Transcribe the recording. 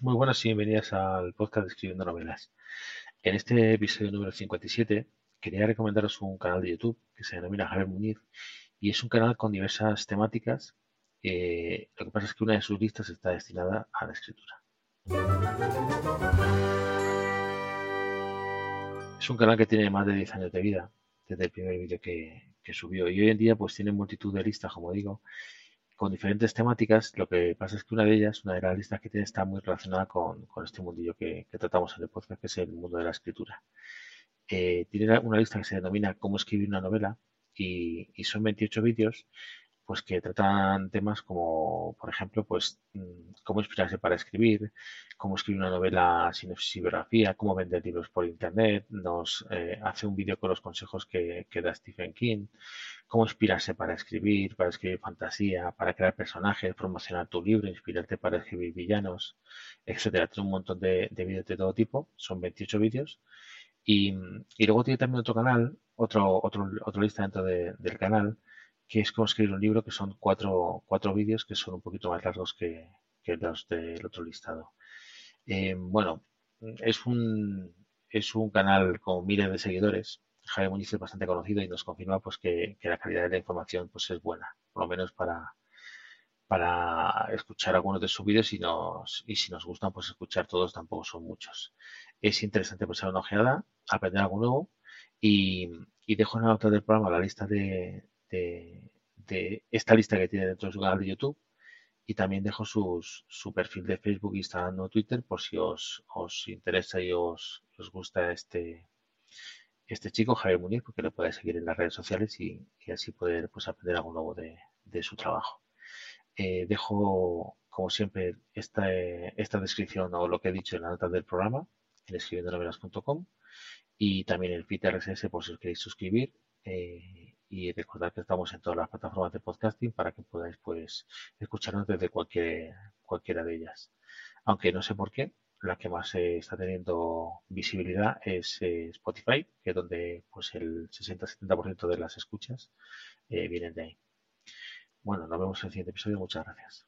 Muy buenas y bienvenidas al podcast de Escribiendo Novelas. En este episodio número 57 quería recomendaros un canal de YouTube que se denomina Javier Muñiz y es un canal con diversas temáticas. Eh, lo que pasa es que una de sus listas está destinada a la escritura. Es un canal que tiene más de 10 años de vida desde el primer vídeo que, que subió y hoy en día pues tiene multitud de listas, como digo, con diferentes temáticas. Lo que pasa es que una de ellas, una de las listas que tiene, está muy relacionada con, este mundillo que, tratamos en el podcast, que es el mundo de la escritura. Eh, tiene una lista que se denomina Cómo escribir una novela y, y son 28 vídeos pues que tratan temas como, por ejemplo, pues mm, cómo inspirarse para escribir, cómo escribir una novela sin biografía, cómo vender libros por internet, nos eh, hace un vídeo con los consejos que, que, da Stephen King, cómo inspirarse para escribir, para escribir fantasía, para crear personajes, promocionar tu libro, inspirarte para escribir villanos, etcétera. Tiene un montón de, vídeos de todo tipo, son 28 vídeos. Y, y, luego tiene también otro canal, otro, otro, otra lista dentro del canal, que es como escribir un libro, que son cuatro, cuatro vídeos que son un poquito más largos que, los del otro listado. Eh, bueno, es un, es un canal con miles de seguidores. Javier Muñiz es bastante conocido y nos confirma pues que, la calidad de la información pues es buena, por lo menos para, para escuchar algunos de sus vídeos y, nos, y si nos gustan pues escuchar todos tampoco son muchos. Es interesante pues una ojeada, aprender algo nuevo y, y dejo en la nota del programa la lista de, de, esta lista que tiene dentro de su canal de YouTube y también dejo su perfil de Facebook, Instagram o Twitter por si os, os interesa y os, os, gusta este, este chico, Javier Muñiz, porque lo podéis seguir en las redes sociales y, así poder pues, aprender algo nuevo de, su trabajo. Eh, dejo, como siempre, esta, esta descripción o lo que he dicho en la nota del programa en escribiendonovelas.com y también el feed RSS por si os queréis suscribir. Eh, y recordad que estamos en todas las plataformas de podcasting para que podáis pues escucharnos desde cualquier, cualquiera de ellas. Aunque no sé por qué, la que más está teniendo visibilidad es eh, Spotify, que es donde pues el 60-70% de las escuchas eh, vienen de ahí. Bueno, nos vemos en el siguiente episodio. Muchas gracias.